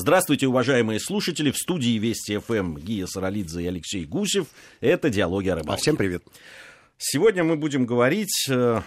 Здравствуйте, уважаемые слушатели. В студии Вести ФМ Гия Саралидзе и Алексей Гусев. Это «Диалоги о рыбалке». А всем привет. Сегодня мы будем говорить э,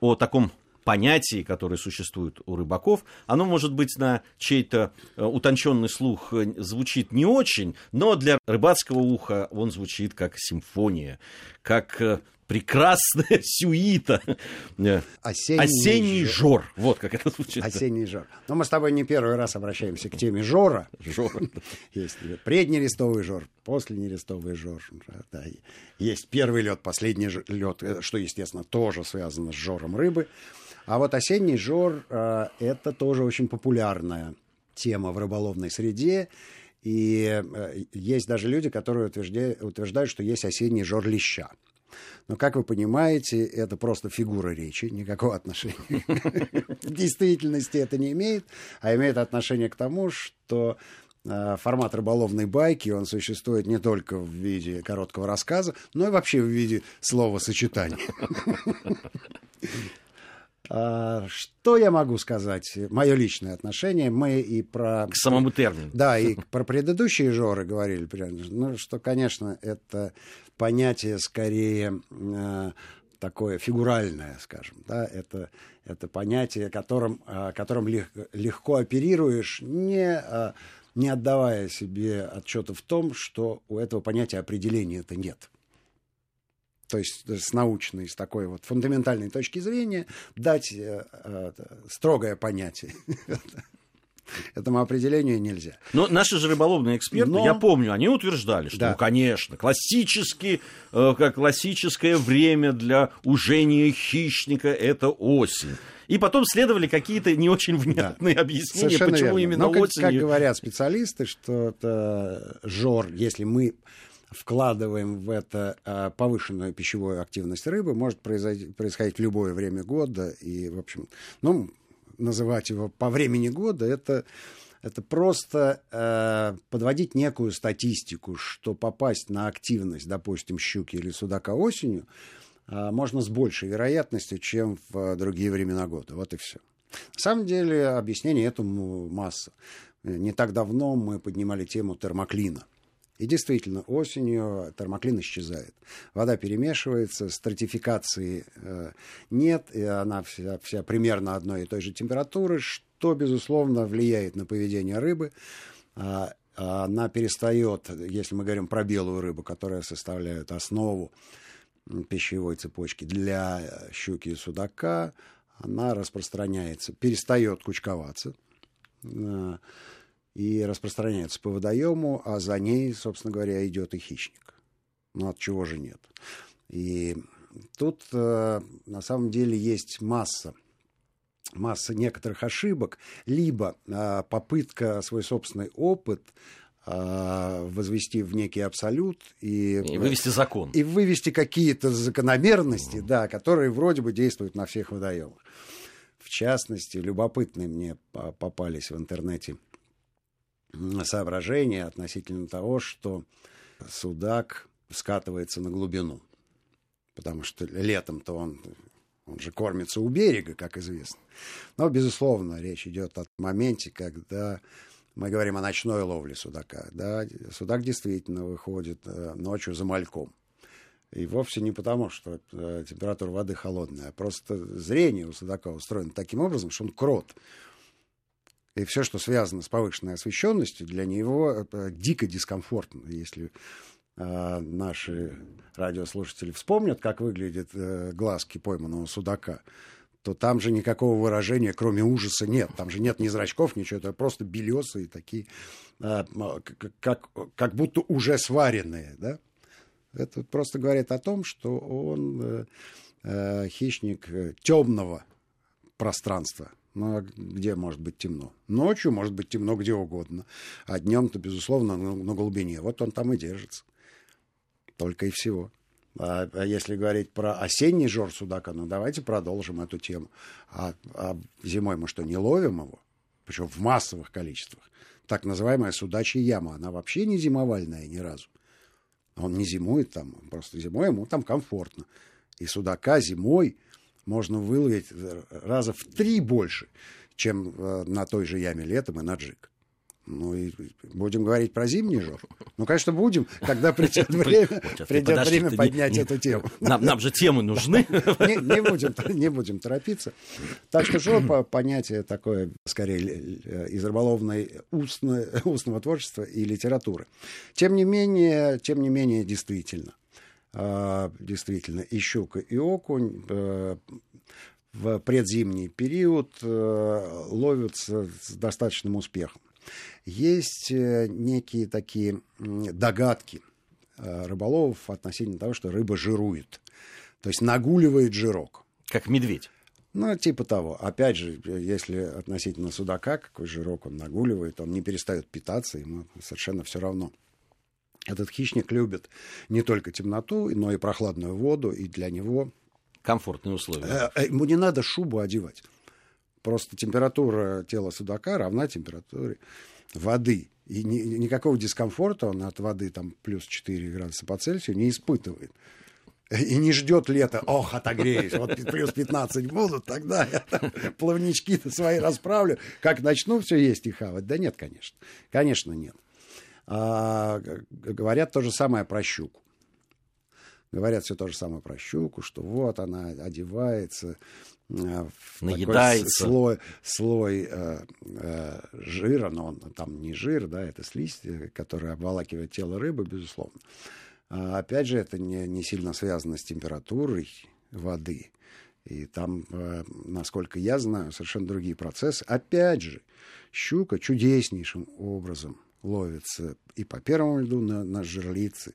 о таком понятии, которое существует у рыбаков. Оно, может быть, на чей-то э, утонченный слух э, звучит не очень, но для рыбацкого уха он звучит как симфония, как прекрасная сюита. Осенний, Осенний жор. жор. Вот как это звучит. Осенний жор. Но мы с тобой не первый раз обращаемся к теме жора. Жор. Есть преднерестовый жор, посленерестовый жор. Да. Есть первый лед, последний лед, что, естественно, тоже связано с жором рыбы. А вот осенний жор э, это тоже очень популярная тема в рыболовной среде. И э, есть даже люди, которые утверждают, утверждают, что есть осенний жор леща. Но, как вы понимаете, это просто фигура речи, никакого отношения к действительности это не имеет, а имеет отношение к тому, что э, формат рыболовной байки, он существует не только в виде короткого рассказа, но и вообще в виде слова-сочетания. А, что я могу сказать? Мое личное отношение. Мы и про... К самому термину. Да, и про предыдущие жоры говорили. Ну, что, конечно, это понятие скорее э, такое фигуральное, скажем. Да? Это, это понятие, которым, э, которым лег, легко оперируешь, не, э, не отдавая себе отчета в том, что у этого понятия определения это нет то есть с научной, с такой вот фундаментальной точки зрения, дать э, э, строгое понятие. Этому определению нельзя. Но наши же рыболовные эксперты, Но... я помню, они утверждали, что, да. ну, конечно, классический, э, как классическое время для ужения хищника – это осень. И потом следовали какие-то не очень внятные да. объяснения, Совершенно почему верно. именно Но, как, осенью. Как говорят специалисты, что это жор, если мы вкладываем в это а, повышенную пищевую активность рыбы, может происходить в любое время года. И, в общем, ну, называть его по времени года, это, это просто э, подводить некую статистику, что попасть на активность, допустим, щуки или судака осенью, э, можно с большей вероятностью, чем в другие времена года. Вот и все. На самом деле объяснение этому масса. Не так давно мы поднимали тему термоклина – и действительно, осенью термоклин исчезает. Вода перемешивается, стратификации э, нет, и она вся, вся примерно одной и той же температуры, что, безусловно, влияет на поведение рыбы. А, она перестает, если мы говорим про белую рыбу, которая составляет основу пищевой цепочки для щуки и судака, она распространяется, перестает кучковаться э, и распространяется по водоему, а за ней, собственно говоря, идет и хищник. Ну, от чего же нет? И тут э, на самом деле есть масса масса некоторых ошибок, либо э, попытка свой собственный опыт э, возвести в некий абсолют и, и вывести закон. И вывести какие-то закономерности, mm. да, которые вроде бы действуют на всех водоемах. В частности, любопытные мне попались в интернете соображения относительно того, что судак скатывается на глубину. Потому что летом-то он, он же кормится у берега, как известно. Но, безусловно, речь идет о моменте, когда мы говорим о ночной ловле судака. Да, судак действительно выходит э, ночью за мальком. И вовсе не потому, что э, температура воды холодная, а просто зрение у судака устроено таким образом, что он крот и все, что связано с повышенной освещенностью, для него э, дико дискомфортно. Если э, наши радиослушатели вспомнят, как выглядят э, глазки пойманного судака, то там же никакого выражения, кроме ужаса, нет. Там же нет ни зрачков, ничего. Это просто белесые такие, как, как будто уже сваренные. Да? Это просто говорит о том, что он хищник темного пространства ну, а где может быть темно? Ночью может быть темно где угодно. А днем-то, безусловно, на, на глубине. Вот он там и держится. Только и всего. А, а если говорить про осенний жор судака, ну давайте продолжим эту тему. А, а зимой мы что, не ловим его? Причем в массовых количествах. Так называемая судачья яма, она вообще не зимовальная ни разу. Он не зимует там, просто зимой ему там комфортно. И судака зимой можно выловить раза в три больше, чем э, на той же яме летом и на джик. Ну и будем говорить про зимний жор. Ну, конечно, будем, когда придет время, придет время поднять эту тему. Нам, нам же темы нужны. Не, не, будем, не будем торопиться. Так что жор понятие такое, скорее, из рыболовной устно, устного творчества и литературы. Тем не менее, тем не менее, действительно, действительно, и щука, и окунь э, в предзимний период э, ловятся с достаточным успехом. Есть э, некие такие догадки рыболовов относительно того, что рыба жирует. То есть нагуливает жирок. Как медведь. Ну, типа того. Опять же, если относительно судака, какой жирок он нагуливает, он не перестает питаться, ему совершенно все равно. Этот хищник любит не только темноту, но и прохладную воду, и для него... Комфортные условия. Э, ему не надо шубу одевать. Просто температура тела судака равна температуре воды. И ни, никакого дискомфорта он от воды там плюс 4 градуса по Цельсию не испытывает. И не ждет лета, ох, отогреюсь, вот плюс 15 будут, тогда я там плавнички-то свои расправлю. Как начну все есть и хавать? Да нет, конечно. Конечно, нет. А, говорят то же самое про щуку. Говорят все то же самое про щуку, что вот она одевается, Э, наедается. слой, слой э, э, жира, но он там не жир, да, это слизь, которая обволакивает тело рыбы, безусловно. А, опять же, это не, не сильно связано с температурой воды. И там, э, насколько я знаю, совершенно другие процессы. Опять же, щука чудеснейшим образом ловится и по первому льду на, на жерлице.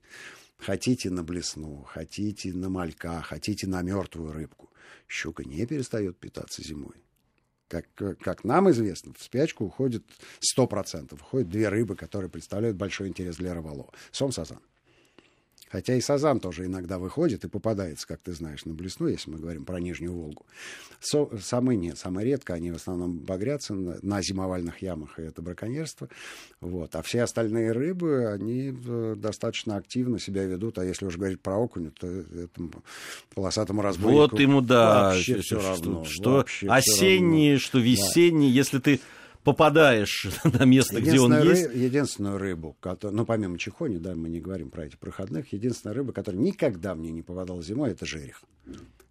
Хотите на блесну, хотите на малька, хотите на мертвую рыбку щука не перестает питаться зимой. Как, как нам известно, в спячку уходит 100%. Уходят две рыбы, которые представляют большой интерес для рыболова. Сом-сазан. Хотя и сазан тоже иногда выходит и попадается, как ты знаешь, на блесну, если мы говорим про Нижнюю Волгу. Со, самые нет, самые редко, они в основном багрятся на, на зимовальных ямах, и это браконьерство. Вот. А все остальные рыбы, они э, достаточно активно себя ведут, а если уж говорить про окуня, то этому полосатому разбойнику Вот ему, да, вообще все равно. Что, что осенние, что весенние, да. если ты попадаешь на место, где он ры... есть. Единственную рыбу, которая, ну, помимо чихони, да, мы не говорим про эти проходных, единственная рыба, которая никогда мне не попадала зимой, это жерех.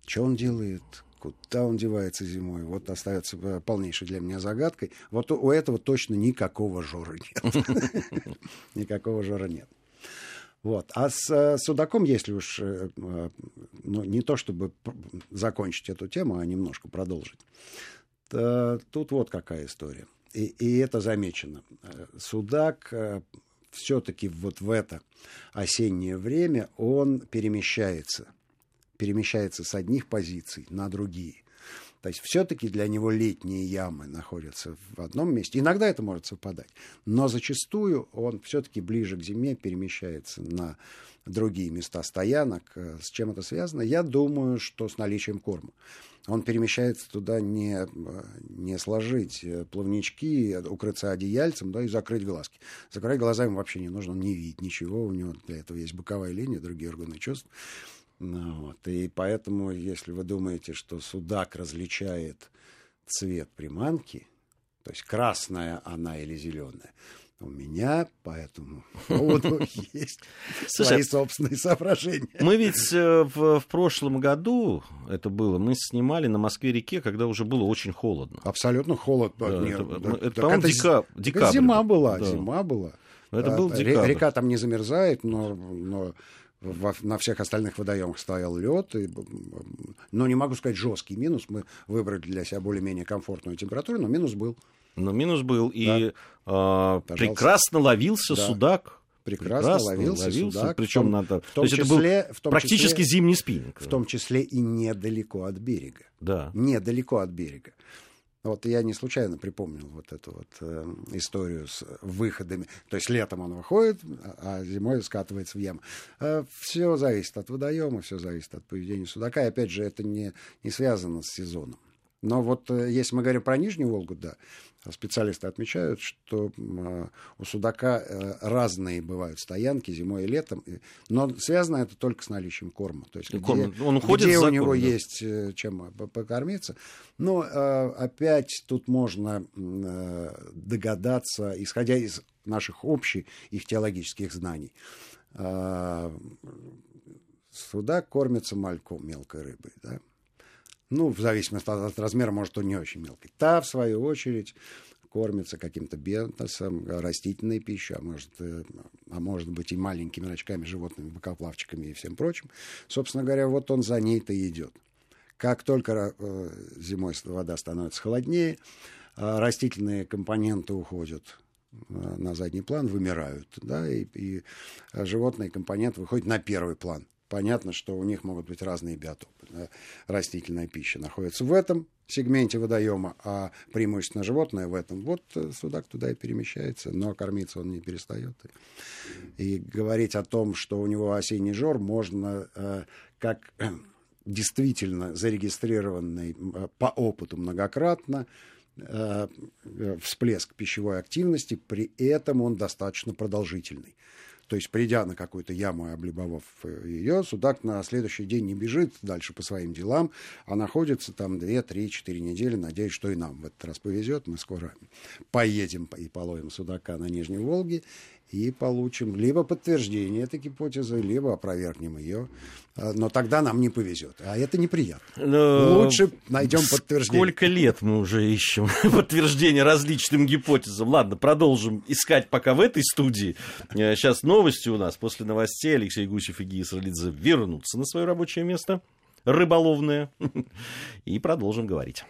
Что он делает? Куда он девается зимой? Вот остается э, полнейшей для меня загадкой. Вот у этого точно никакого жора нет. Никакого жора нет. Вот. А с э, судаком, если уж э, ну, не то чтобы закончить эту тему, а немножко продолжить, тут вот какая история и, и это замечено. Судак э, все-таки вот в это осеннее время он перемещается. Перемещается с одних позиций на другие. То есть все-таки для него летние ямы находятся в одном месте. Иногда это может совпадать. Но зачастую он все-таки ближе к зиме перемещается на другие места стоянок. Э, с чем это связано? Я думаю, что с наличием корма он перемещается туда не, не сложить плавнички, укрыться одеяльцем, да, и закрыть глазки. Закрыть глаза ему вообще не нужно, он не видит ничего, у него для этого есть боковая линия, другие органы чувств. Ну, вот. И поэтому, если вы думаете, что судак различает цвет приманки, то есть красная она или зеленая, у меня по этому поводу есть свои собственные соображения. Мы ведь э, в, в прошлом году, это было, мы снимали на Москве-реке, когда уже было очень холодно. Абсолютно холодно. Да, Нет, это, да, это, по-моему, дека, декабрь. Зима была, да. зима была. Это был декабрь. Река там не замерзает, но, но во, на всех остальных водоемах стоял лед. И, но не могу сказать жесткий минус. Мы выбрали для себя более-менее комфортную температуру, но минус был. Но минус был. Да. И э, прекрасно ловился да. судак. Прекрасно, прекрасно ловился, ловился судак. Причем в том, надо... В том То числе, это был в том практически числе, зимний спиннинг. В том числе и недалеко от берега. Да. Недалеко от берега. Вот я не случайно припомнил вот эту вот э, историю с выходами. То есть летом он выходит, а зимой скатывается в яму. Э, все зависит от водоема, все зависит от поведения судака. И опять же, это не, не связано с сезоном. Но вот э, если мы говорим про Нижнюю Волгу, да, специалисты отмечают, что а, у судака э, разные бывают стоянки зимой и летом, но связано это только с наличием корма. То есть где, Корм, он уходит где у него корм, да. есть э, чем покормиться. Но опять тут можно догадаться, исходя из наших общих их теологических знаний, судак кормится мальком, мелкой рыбой, да, ну, в зависимости от, размера, может, он не очень мелкий. Та, в свою очередь, кормится каким-то бентосом, растительной пищей, а может, э, а может быть и маленькими рачками, животными, бокоплавчиками и всем прочим. Собственно говоря, вот он за ней-то идет. Как только э, зимой вода становится холоднее, э, растительные компоненты уходят на задний план, вымирают, да, и, и животные компоненты выходят на первый план понятно, что у них могут быть разные биотопы. Растительная пища находится в этом сегменте водоема, а преимущественно животное в этом. Вот э, судак туда и перемещается, но кормиться он не перестает. И говорить о том, что у него осенний жор, можно э, как действительно зарегистрированный э, по опыту многократно, всплеск пищевой активности, при этом он достаточно продолжительный. То есть, придя на какую-то яму и облюбовав э, ее, судак на следующий день не бежит дальше по своим делам, а находится там 2, 3, 4 недели. Надеюсь, что и нам в этот раз повезет. Мы скоро поедем и половим судака на Нижней Волге и получим либо подтверждение этой гипотезы, либо опровергнем ее. А, но тогда нам не повезет. А это неприятно. Но Лучше найдем подтверждение. Сколько лет мы уже ищем подтверждение различным гипотезам. Ладно, продолжим искать пока в этой студии. Э, сейчас новости у нас. После новостей Алексей Гусев и Гия Сралидзе вернутся на свое рабочее место рыболовное. И продолжим говорить.